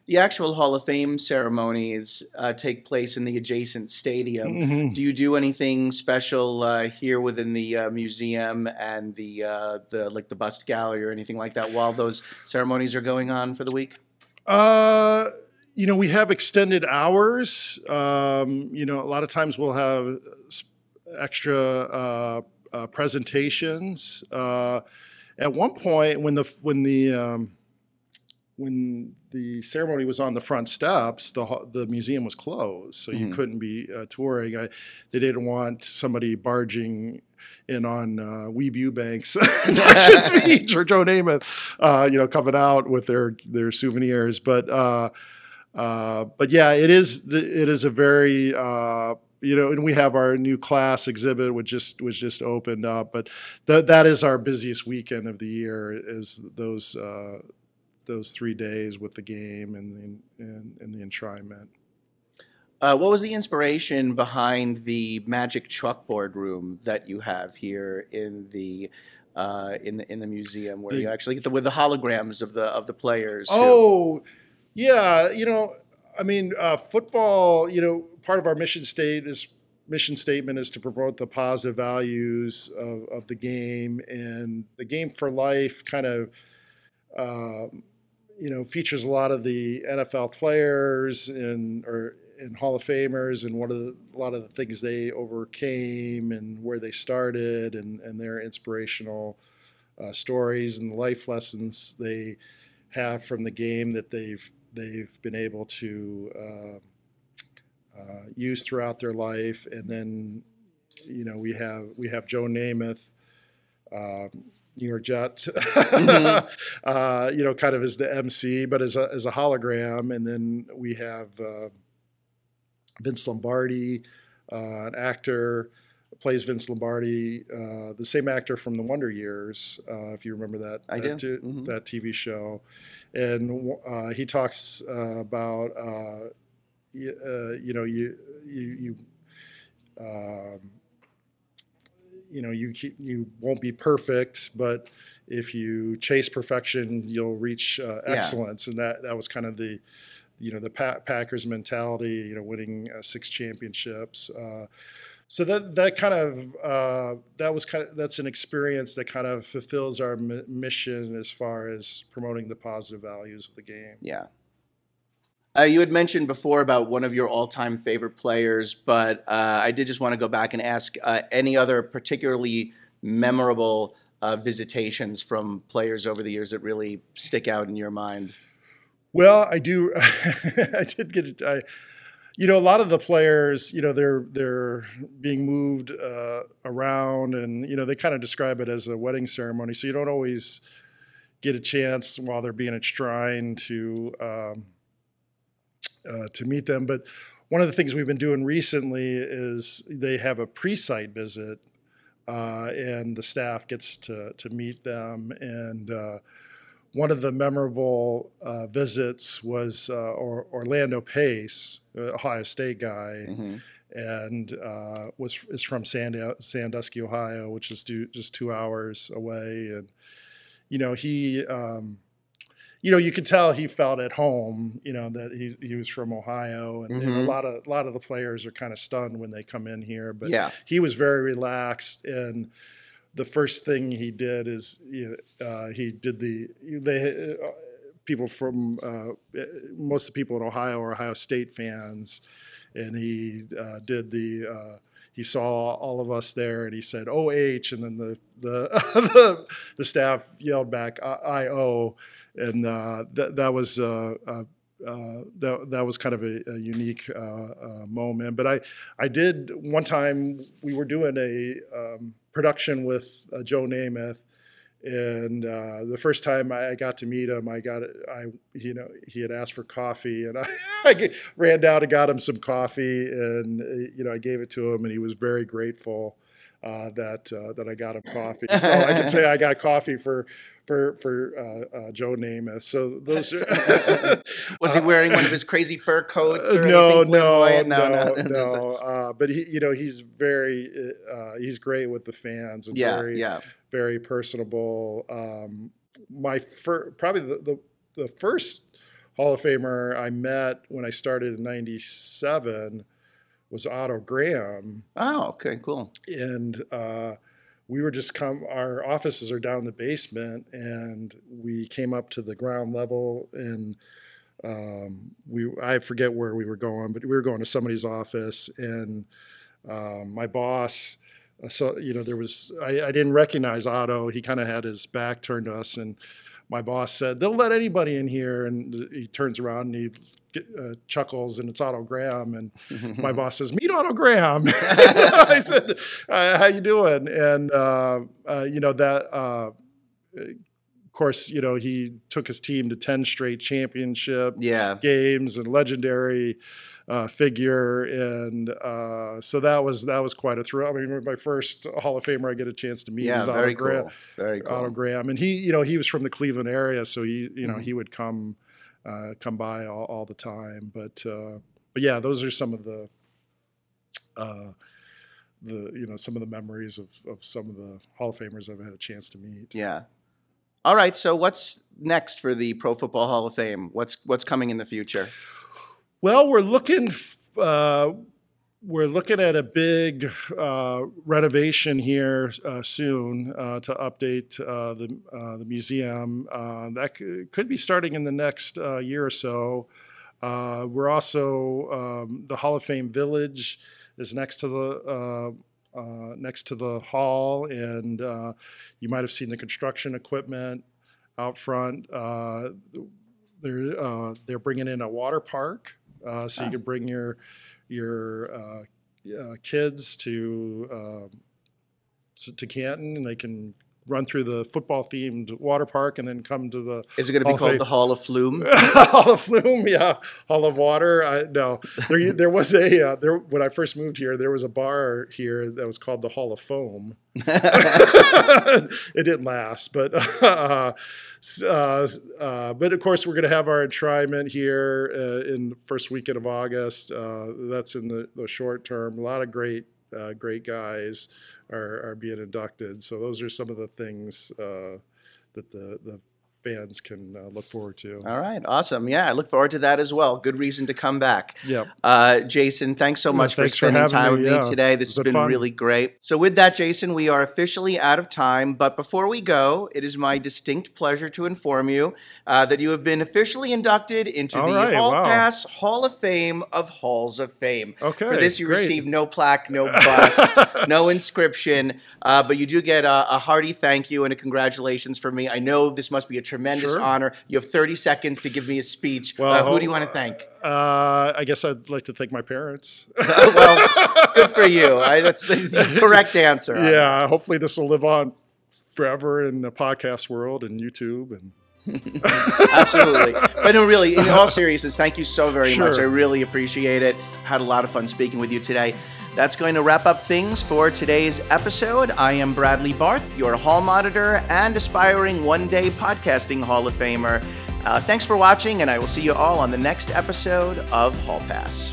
The actual Hall of Fame ceremonies uh, take place in the adjacent stadium. Mm-hmm. Do you do anything special uh, here within the uh, museum and the uh, the like the bust gallery or anything like that while those ceremonies are going on for the week? Uh, you know, we have extended hours. Um, you know, a lot of times we'll have extra uh, uh, presentations. at one point, when the when the um, when the ceremony was on the front steps, the the museum was closed, so mm-hmm. you couldn't be uh, touring. I, they didn't want somebody barging in on uh, Weeb Ewbank's speech or Joe Namath, uh, you know, coming out with their their souvenirs. But uh, uh, but yeah, it is it is a very uh, you know, and we have our new class exhibit, which just was just opened up. But that that is our busiest weekend of the year. Is those uh, those three days with the game and the, and, and the enshrinement. Uh, what was the inspiration behind the magic chalkboard room that you have here in the uh, in the in the museum, where the, you actually get the with the holograms of the of the players? Oh, yeah. You know, I mean, uh, football. You know, part of our mission state is mission statement is to promote the positive values of, of the game and the game for life. Kind of. Um, you know, features a lot of the NFL players and or and Hall of Famers and what are the, a lot of the things they overcame and where they started and, and their inspirational uh, stories and life lessons they have from the game that they've they've been able to uh, uh, use throughout their life. And then, you know, we have we have Joe Namath. Um, New York Jets, mm-hmm. uh, you know, kind of as the MC, but as a, as a hologram. And then we have uh, Vince Lombardi, uh, an actor, plays Vince Lombardi, uh, the same actor from the Wonder Years, uh, if you remember that I that, do. Mm-hmm. that TV show, and uh, he talks uh, about you, you, know you you. you um, you know you you won't be perfect, but if you chase perfection, you'll reach uh, excellence, yeah. and that that was kind of the you know the Packers mentality, you know, winning uh, six championships. Uh, so that that kind of uh, that was kind of that's an experience that kind of fulfills our m- mission as far as promoting the positive values of the game. Yeah. Uh, you had mentioned before about one of your all-time favorite players, but uh, I did just want to go back and ask uh, any other particularly memorable uh, visitations from players over the years that really stick out in your mind. Well, I do. I did get it. I, you know, a lot of the players, you know, they're they're being moved uh, around, and you know, they kind of describe it as a wedding ceremony. So you don't always get a chance while they're being enshrined to um, uh, to meet them. But one of the things we've been doing recently is they have a pre-site visit, uh, and the staff gets to to meet them and uh, one of the memorable uh, visits was uh, or, Orlando Pace, Ohio State guy, mm-hmm. and uh, was is from Sand- Sandusky, Ohio, which is do, just two hours away. And you know he, um, you know, you could tell he felt at home. You know that he he was from Ohio, and, mm-hmm. and a mm-hmm. lot of a lot of the players are kind of stunned when they come in here. But yeah. he was very relaxed and the first thing he did is you know, uh, he did the they uh, people from uh, most of the people in Ohio are Ohio State fans, and he uh, did the uh, he saw all of us there and he said OH and then the the the, the staff yelled back IO and uh, that that was uh, uh, that that was kind of a, a unique moment. But I I did one time we were doing a um, production with uh, Joe Namath. And uh, the first time I got to meet him, I got I you know he had asked for coffee, and I, I ran down and got him some coffee, and you know I gave it to him, and he was very grateful uh, that uh, that I got him coffee. So I can say I got coffee for for for uh, uh, Joe Namath. So those was he wearing one of his crazy fur coats? Or no, no, no, no, no. Uh, but he, you know, he's very uh, he's great with the fans and yeah, very yeah. very personable. Um, my fir- probably the, the the first Hall of Famer I met when I started in '97 was Otto Graham. Oh, okay, cool. And uh, we were just come our offices are down in the basement and we came up to the ground level and um, we I forget where we were going, but we were going to somebody's office and um, my boss uh, so you know there was I, I didn't recognize Otto. He kind of had his back turned to us and my boss said they'll let anybody in here, and he turns around and he uh, chuckles and it's Otto Graham and my boss says meet Otto Graham I said uh, how you doing and uh, uh you know that uh, of course you know he took his team to 10 straight championship yeah. games and legendary uh, figure and so that was that was quite a thrill I mean my first Hall of Famer I get a chance to meet yeah, is Otto Graham cool. very cool. Otto Graham and he you know he was from the Cleveland area so he you know Mhm. he would come uh, come by all, all the time. But uh, but yeah, those are some of the uh, the you know some of the memories of, of some of the Hall of Famers I've had a chance to meet. Yeah. All right. So what's next for the Pro Football Hall of Fame? What's what's coming in the future? Well, we're looking. Uh, we're looking at a big uh, renovation here uh, soon uh, to update uh, the uh, the museum. Uh, that c- could be starting in the next year or so. We're also um, the Hall of Fame Village is next to the next to the hall, and you might have seen the construction equipment out front. They're they're bringing in a water park, uh, so Ah. you can bring your your uh, uh, kids to, um, to to Canton, and they can run through the football themed water park, and then come to the Is it going to be called Fame. the Hall of Flume? Hall of Flume, yeah, Hall of Water. I, no, there, there was a uh, there when I first moved here. There was a bar here that was called the Hall of Foam. it didn't last, but uh, uh, but of course we're going to have our enshrinement here uh, in the first weekend of August. Uh, that's in the, the short term. A lot of great uh, great guys are, are being inducted. So those are some of the things uh, that the the fans can uh, look forward to. All right. Awesome. Yeah, I look forward to that as well. Good reason to come back. Yep. Uh, Jason, thanks so much for thanks for spending having time me, with yeah. me today. This has been fun. really great. So, with that, Jason, we are officially out of time. But before we go, it is my distinct pleasure to inform you uh, that you have been officially inducted into All the right, Hall wow. Pass Hall of Fame of Halls of Fame. Okay. For this, you great. receive no plaque, no bust, no inscription, uh, but you do get a, a hearty thank you and a congratulations from me. I know this must be a tremendous Sure. honor. You have 30 seconds to give me a speech. Well, uh, who do you want to thank? Uh, I guess I'd like to thank my parents. well, good for you. I, that's the, the correct answer. yeah, hopefully this will live on forever in the podcast world and YouTube and absolutely. But no, really, in all seriousness, thank you so very much. I really appreciate it. Had a lot of fun speaking with you today. That's going to wrap up things for today's episode. I am Bradley Barth, your hall monitor and aspiring one day podcasting Hall of Famer. Uh, thanks for watching, and I will see you all on the next episode of Hall Pass.